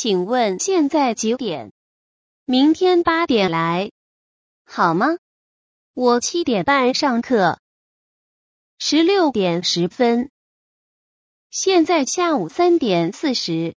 请问现在几点？明天八点来。好吗？我七点半上课。十六点十分。现在下午三点四十。